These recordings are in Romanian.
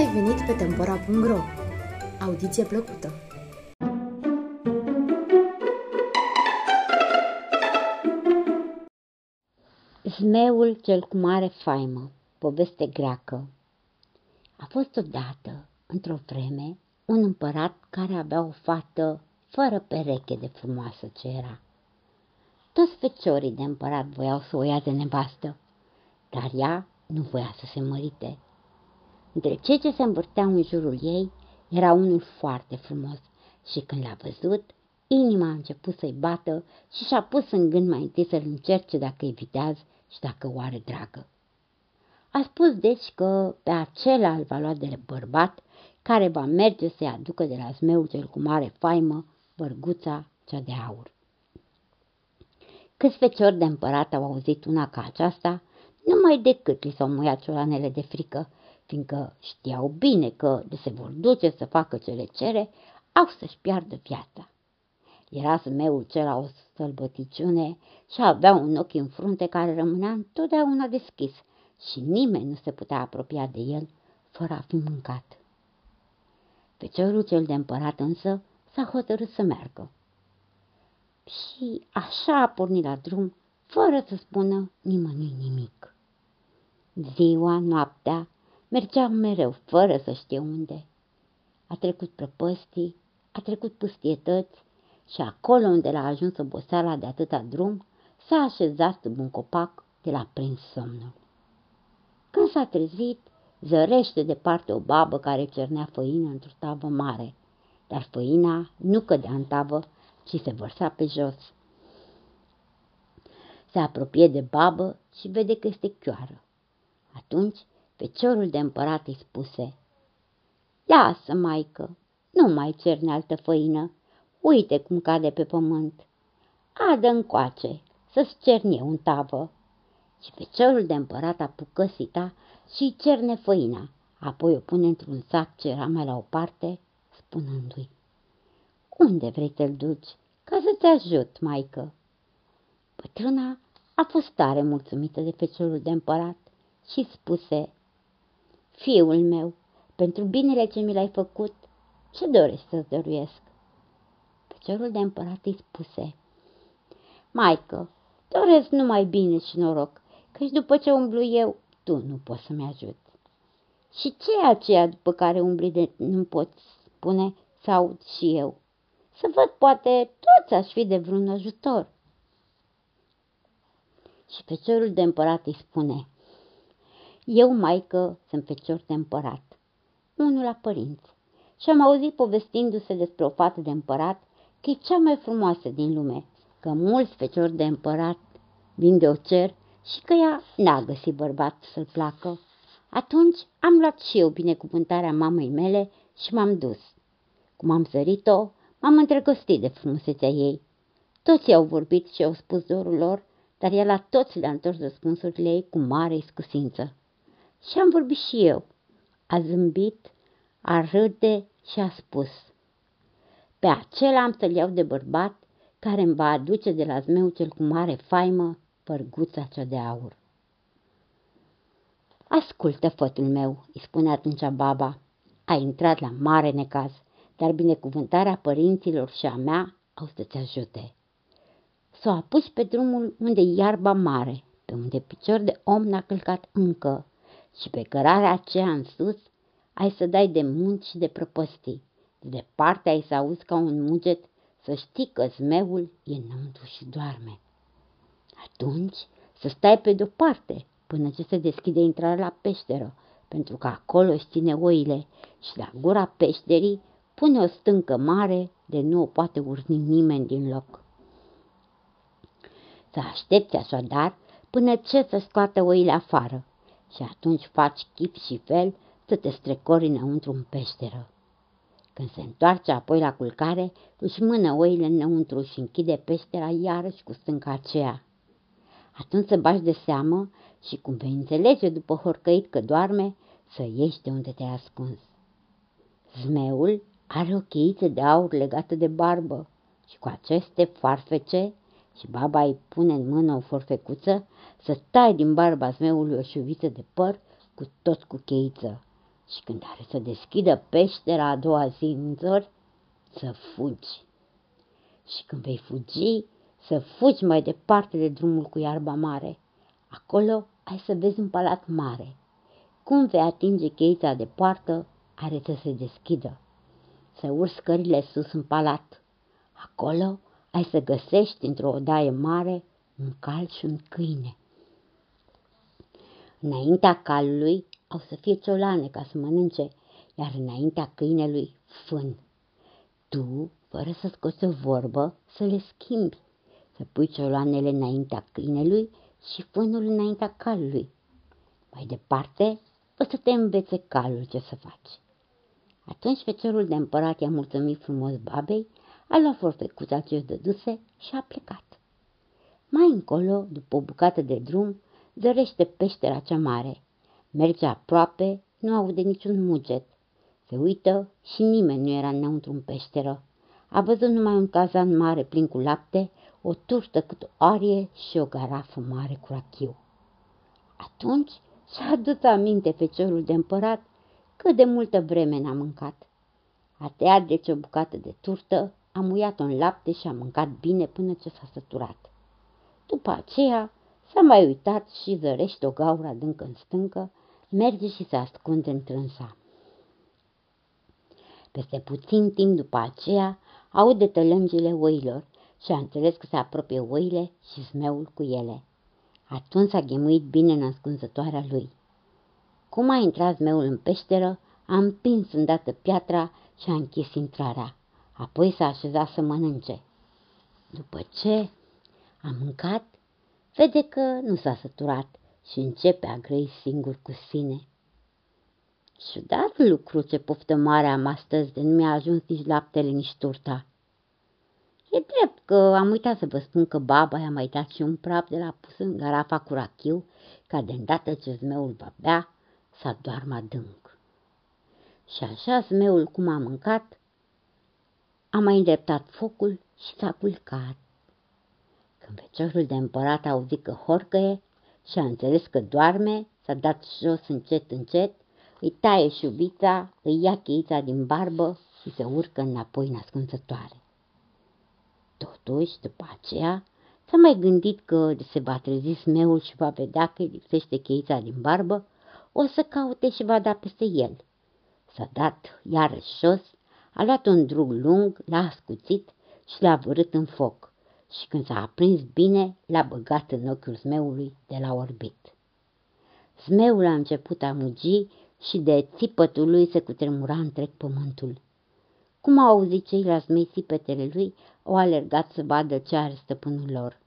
ai venit pe Tempora.ro! Audiție plăcută! Zmeul cel cu mare faimă, poveste greacă. A fost odată, într-o vreme, un împărat care avea o fată fără pereche de frumoasă ce era. Toți feciorii de împărat voiau să o ia de nevastă, dar ea nu voia să se mărite. Între cei ce se învârteau în jurul ei era unul foarte frumos și când l-a văzut, inima a început să-i bată și și-a pus în gând mai întâi să-l încerce dacă e viteaz și dacă o are dragă. A spus deci că pe acela îl va lua de bărbat care va merge să-i aducă de la zmeul cel cu mare faimă bărguța cea de aur. Câți feciori de împărat au auzit una ca aceasta, numai decât li s-au muiat ciolanele de frică, fiindcă știau bine că de se vor duce să facă ce le cere, au să-și piardă viața. Era zmeul cel o sălbăticiune și avea un ochi în frunte care rămânea întotdeauna deschis și nimeni nu se putea apropia de el fără a fi mâncat. Feciorul cel de împărat însă s-a hotărât să meargă. Și așa a pornit la drum, fără să spună nimănui nimic. Ziua, noaptea, mergea mereu, fără să știe unde. A trecut prăpăstii, a trecut pustietăți și acolo unde l-a ajuns oboseala de atâta drum, s-a așezat sub un copac de la prins somnul. Când s-a trezit, zărește departe o babă care cernea făină într-o tavă mare, dar făina nu cădea în tavă, ci se vărsa pe jos. Se apropie de babă și vede că este chioară. Atunci, feciorul de împărat îi spuse, Lasă, maică, nu mai cerne altă făină, uite cum cade pe pământ. Adă încoace, să-ți cern eu în tavă. Și feciorul de împărat apucă sita și cerne făina, apoi o pune într-un sac ce era mai la o parte, spunându-i, Unde vrei să-l duci? Ca să-ți ajut, maică. Bătrâna a fost tare mulțumită de feciorul de împărat și spuse, Fiul meu, pentru binele ce mi l-ai făcut, ce dorești să-ți dăruiesc? Feciorul de împărat îi spuse, Maică, doresc numai bine și noroc, căci după ce umblu eu, tu nu poți să-mi ajut. Și ce e aceea după care umbli de nu poți spune să aud și eu? Să văd, poate, toți aș fi de vreun ajutor. Și feciorul de împărat îi spune, Eu, maică, sunt fecior de împărat, unul la părinți, și am auzit povestindu-se despre o fată de împărat că e cea mai frumoasă din lume, că mulți feciori de împărat vin de o cer și că ea n-a găsit bărbat să-l placă. Atunci am luat și eu binecuvântarea mamei mele și m-am dus. Cum am sărit-o, m-am întregostit de frumusețea ei. Toți au vorbit și au spus dorul lor, dar el la toți le-a întors răspunsurile ei cu mare iscusință. Și am vorbit și eu. A zâmbit, a râde și a spus. Pe acela am să-l iau de bărbat care îmi va aduce de la zmeu cel cu mare faimă părguța cea de aur. Ascultă, fătul meu, îi spune atunci baba, a intrat la mare necaz, dar binecuvântarea părinților și a mea au să-ți ajute. Să o apuci pe drumul unde e iarba mare, pe unde picior de om n-a călcat încă, și pe cărarea aceea în sus ai să dai de munți și de prăpăstii. De departe ai să auzi ca un muget să știi că zmeul e înăuntru și doarme. Atunci să stai pe de-o parte până ce se deschide intrarea la peșteră, pentru că acolo își ține oile și la gura peșterii pune o stâncă mare de nu o poate urni nimeni din loc. Să aștepți așadar până ce să scoată oile afară și atunci faci chip și fel să te strecori înăuntru în peșteră. Când se întoarce apoi la culcare, își mână oile înăuntru și închide peștera iarăși cu stânca aceea. Atunci să bași de seamă și cum vei înțelege după horcăit că doarme, să ieși de unde te-ai ascuns. Zmeul are o cheiță de aur legată de barbă și cu aceste farfece și baba îi pune în mână o forfecuță să tai din barba zmeului o șuviță de păr cu tot cu cheiță și când are să deschidă peștera a doua zi în zori, să fugi. Și când vei fugi, să fugi mai departe de drumul cu iarba mare. Acolo ai să vezi un palat mare. Cum vei atinge cheița de poartă, are să se deschidă. Să urci scările sus în palat. Acolo ai să găsești într-o odaie mare un cal și un câine. Înaintea calului au să fie ciolane ca să mănânce, iar înaintea câinelui fân. Tu, fără să scoți o vorbă, să le schimbi, să pui cioloanele înaintea câinelui și fânul înaintea calului. Mai departe, o să te învețe calul ce să faci. Atunci feciorul de împărat i-a mulțumit frumos babei, a luat forfecuța ce-și dăduse și a plecat. Mai încolo, după o bucată de drum, zărește peștera cea mare. Merge aproape, nu aude niciun muget. Se uită și nimeni nu era înăuntru în peșteră. A văzut numai un cazan mare plin cu lapte, o turtă cât o arie și o garafă mare cu rachiu. Atunci și-a adus aminte feciorul de împărat cât de multă vreme n-a mâncat. A tăiat deci o bucată de turtă, a muiat-o în lapte și a mâncat bine până ce s-a săturat. După aceea s-a mai uitat și zărește o gaură adâncă în stâncă, merge și se ascunde în trânsa. Peste puțin timp după aceea, aude tălângile oilor și a înțeles că se apropie oile și zmeul cu ele. Atunci a ghemuit bine în ascunzătoarea lui. Cum a intrat zmeul în peșteră, a împins îndată piatra și a închis intrarea. Apoi s-a așezat să mănânce. După ce a mâncat, vede că nu s-a săturat și începe a grăi singur cu sine. Ciudat lucru ce poftă mare am astăzi de nu mi-a ajuns nici laptele, nici turta. E drept că am uitat să vă spun că baba i-a mai dat și un praf de la pus în garafa cu rachiu, ca de îndată ce zmeul va bea, să doarmă adânc. Și așa zmeul cum a mâncat, a mai îndreptat focul și s-a culcat. Când feciorul de împărat a auzit că horcăie și a înțeles că doarme, s-a dat jos încet, încet, îi taie șubița, îi ia cheița din barbă și se urcă înapoi în ascunzătoare. Totuși, după aceea, s-a mai gândit că se va trezi smeul și va vedea că îi lipsește cheița din barbă, o să caute și va da peste el. S-a dat iarăși jos, a luat un drug lung, l-a ascuțit și l-a vărât în foc și când s-a aprins bine, l-a băgat în ochiul zmeului de la orbit. Zmeul a început a mugi și de țipătul lui se cutremura întreg pământul. Cum au auzit ceilalți mei țipetele lui, au alergat să vadă ce are stăpânul lor.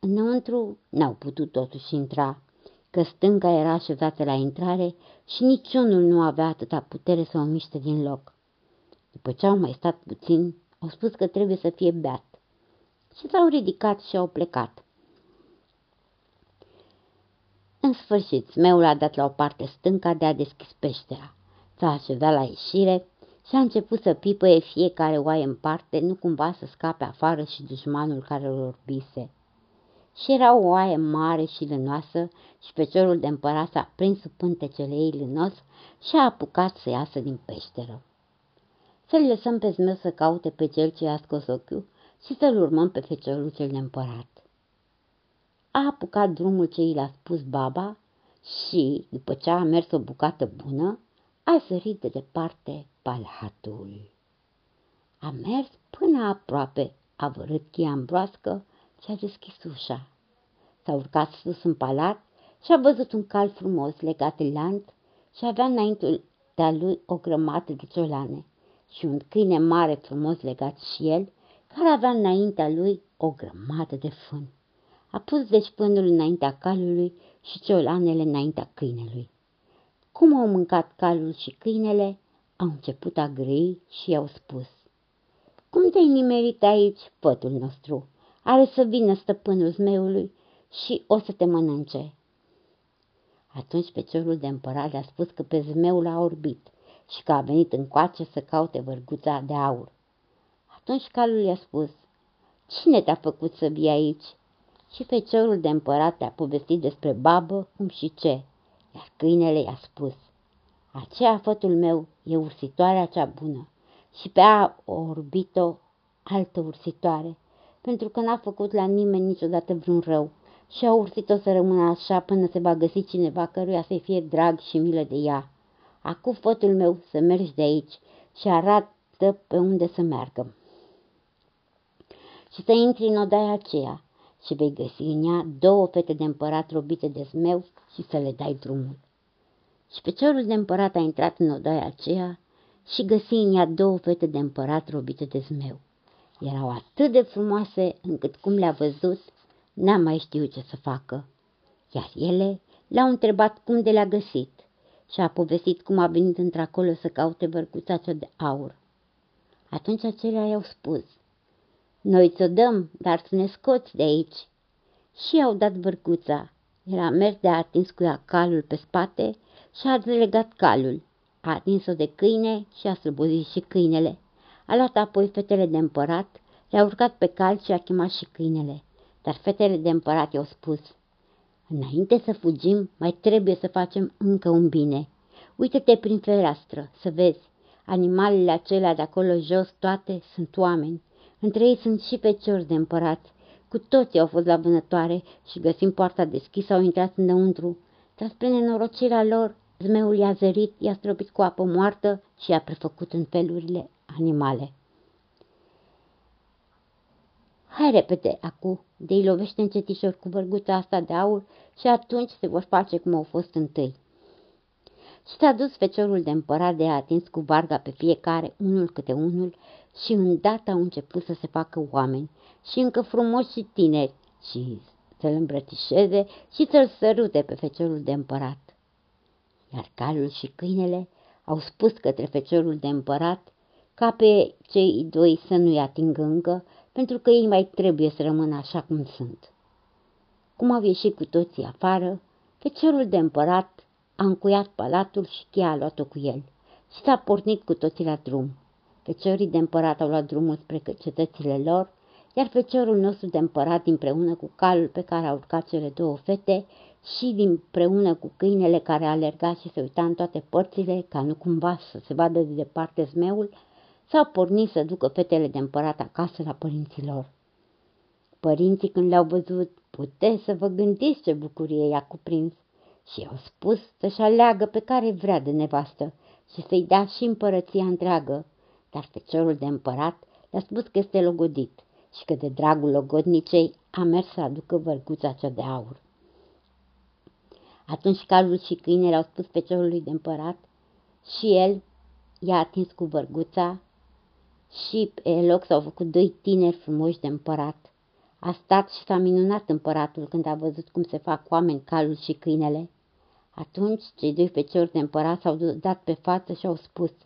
Înăuntru n-au putut totuși intra, că stânca era așezată la intrare și niciunul nu avea atâta putere să o miște din loc. După ce au mai stat puțin, au spus că trebuie să fie beat și s-au ridicat și au plecat. În sfârșit, smeul a dat la o parte stânca de a deschis peștera. S-a așezat la ieșire și a început să pipăie fiecare oaie în parte, nu cumva să scape afară și dușmanul care îl orbise. Și era o oaie mare și lănoasă și feciorul de împărat s-a prins sub pântecele ei lănos și a apucat să iasă din peșteră. Să-l lăsăm pe zmeu să caute pe cel ce a scos ochiul și să-l urmăm pe feciorul cel de împărat. A apucat drumul ce i l-a spus baba și, după ce a mers o bucată bună, a sărit de departe palatul. A mers până aproape, a vărât cheia în broască și a deschis ușa. S-a urcat sus în palat și a văzut un cal frumos legat în lanț și avea înaintul de lui o grămadă de ciolane și un câine mare frumos legat și el, care avea înaintea lui o grămadă de fân. A pus deci fânul înaintea calului și ciolanele înaintea câinelui. Cum au mâncat calul și câinele, au început a grăi și i-au spus. Cum te-ai nimerit aici, pătul nostru? Are să vină stăpânul zmeului și o să te mănânce. Atunci feciorul de împărat a spus că pe zmeul a orbit și că a venit încoace să caute vărguța de aur. Atunci calul i-a spus, Cine te-a făcut să vii aici? Și feciorul de împărat te-a povestit despre babă, cum și ce, iar câinele i-a spus, Aceea fătul meu e ursitoarea cea bună și pe a orbit-o altă ursitoare, pentru că n-a făcut la nimeni niciodată vreun rău și a ursit-o să rămână așa până se va găsi cineva căruia să-i fie drag și milă de ea. Acum fătul meu să mergi de aici și arată pe unde să meargă. Și să intri în odaia aceea și vei găsi în ea două fete de împărat robite de zmeu și să le dai drumul. Și feciorul de împărat a intrat în odaia aceea și găsi în ea două fete de împărat robite de zmeu. Erau atât de frumoase încât cum le-a văzut, n-a mai știut ce să facă. Iar ele l-au întrebat cum de le-a găsit și a povestit cum a venit într-acolo să caute vărcuța cea de aur. Atunci acelea i-au spus, noi ți-o dăm, dar să ne scoți de aici. Și i-au dat vărcuța. Era mers de a atins cu ea calul pe spate și a delegat calul. A atins-o de câine și a slăbozit și câinele. A luat apoi fetele de împărat, le-a urcat pe cal și a chemat și câinele. Dar fetele de împărat i-au spus, Înainte să fugim, mai trebuie să facem încă un bine. Uită-te prin fereastră, să vezi. Animalele acelea de acolo jos, toate, sunt oameni. Între ei sunt și feciori de împărați. Cu toții au fost la vânătoare și găsind poarta deschisă au intrat înăuntru. Dar spre nenorocirea lor, zmeul i-a zărit, i-a stropit cu apă moartă și i-a prefăcut în felurile animale. Hai repede, acu, de îi lovește încetișor cu vărguța asta de aur și atunci se vor face cum au fost întâi. Și s-a dus feciorul de împărat de a atins cu varga pe fiecare, unul câte unul, și îndată au început să se facă oameni și încă frumoși și tineri și să-l îmbrățișeze și să-l sărute pe feciorul de împărat. Iar calul și câinele au spus către feciorul de împărat ca pe cei doi să nu-i atingă încă, pentru că ei mai trebuie să rămână așa cum sunt. Cum au ieșit cu toții afară, feciorul de împărat a încuiat palatul și cheia a luat-o cu el și s-a pornit cu toții la drum. Feciorii de împărat au luat drumul spre cetățile lor, iar feciorul nostru de împărat împreună cu calul pe care au urcat cele două fete și împreună cu câinele care alerga și se uita în toate părțile, ca nu cumva să se vadă de departe zmeul, s-au pornit să ducă fetele de împărat acasă la părinților. Părinții când le-au văzut, puteți să vă gândiți ce bucurie i-a cuprins și i-au spus să-și aleagă pe care vrea de nevastă și să-i dea și împărăția întreagă, dar feciorul de împărat le-a spus că este logodit și că de dragul logodnicei a mers să aducă vărguța cea de aur. Atunci calul și câinele au spus feciorului de împărat și el i-a atins cu vărguța și pe loc s-au făcut doi tineri frumoși de împărat. A stat și s-a minunat împăratul când a văzut cum se fac oameni calul și câinele. Atunci cei doi feciori de împărat s-au dat pe față și au spus –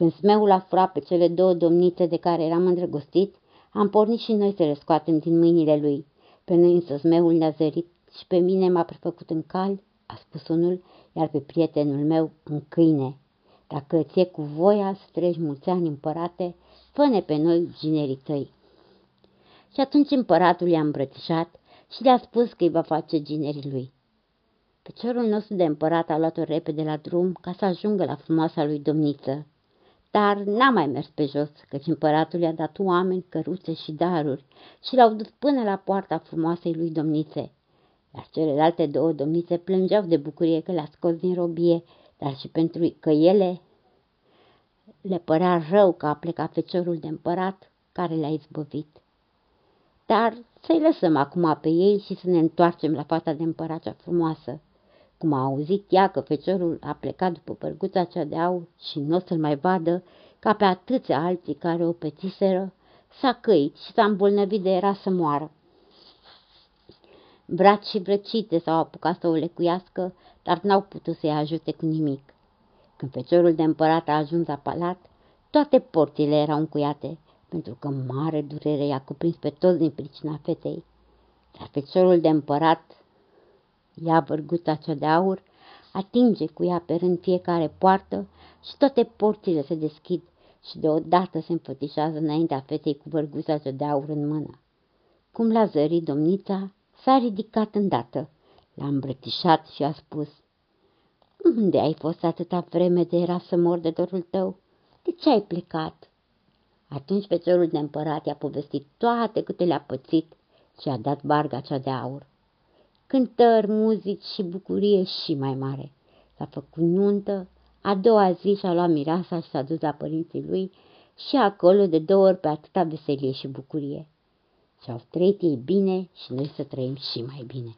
când smeul a furat pe cele două domnițe de care eram îndrăgostit, am pornit și noi să le scoatem din mâinile lui. Pe noi însă smeul ne-a zărit și pe mine m-a prefăcut în cal, a spus unul, iar pe prietenul meu în câine. Dacă ți-e cu voia să treci mulți ani împărate, fă pe noi ginerii tăi. Și atunci împăratul i-a îmbrățișat și le-a spus că îi va face ginerii lui. Peciorul nostru de împărat a luat-o repede la drum ca să ajungă la frumoasa lui domniță dar n-a mai mers pe jos, căci împăratul i-a dat oameni, căruțe și daruri și l-au dus până la poarta frumoasei lui domnițe. Iar celelalte două domnițe plângeau de bucurie că le-a scos din robie, dar și pentru că ele le părea rău că a plecat feciorul de împărat care le-a izbăvit. Dar să-i lăsăm acum pe ei și să ne întoarcem la fata de împărat cea frumoasă. Cum a auzit ea că feciorul a plecat după părguța cea de aur și nu o să-l mai vadă, ca pe atâția alții care o petiseră, s-a căit și s-a îmbolnăvit de era să moară. Braci și vrăcite s-au apucat să o lecuiască, dar n-au putut să-i ajute cu nimic. Când feciorul de împărat a ajuns la palat, toate porțile erau încuiate, pentru că mare durere i-a cuprins pe toți din pricina fetei. Dar feciorul de împărat ia vărguța cea de aur, atinge cu ea pe rând fiecare poartă și toate porțile se deschid și deodată se înfățișează înaintea fetei cu vărguța cea de aur în mână. Cum l-a zărit domnița, s-a ridicat îndată, l-a îmbrățișat și a spus, Unde ai fost atâta vreme de era să mor de dorul tău? De ce ai plecat? Atunci feciorul de împărat i-a povestit toate câte le-a pățit și a dat barga cea de aur. Cântări, muzici și bucurie și mai mare. S-a făcut nuntă, a doua zi și-a luat mireasa și s-a dus la părinții lui și acolo de două ori pe atâta veselie și bucurie. Și-au trăit ei bine și noi să trăim și mai bine.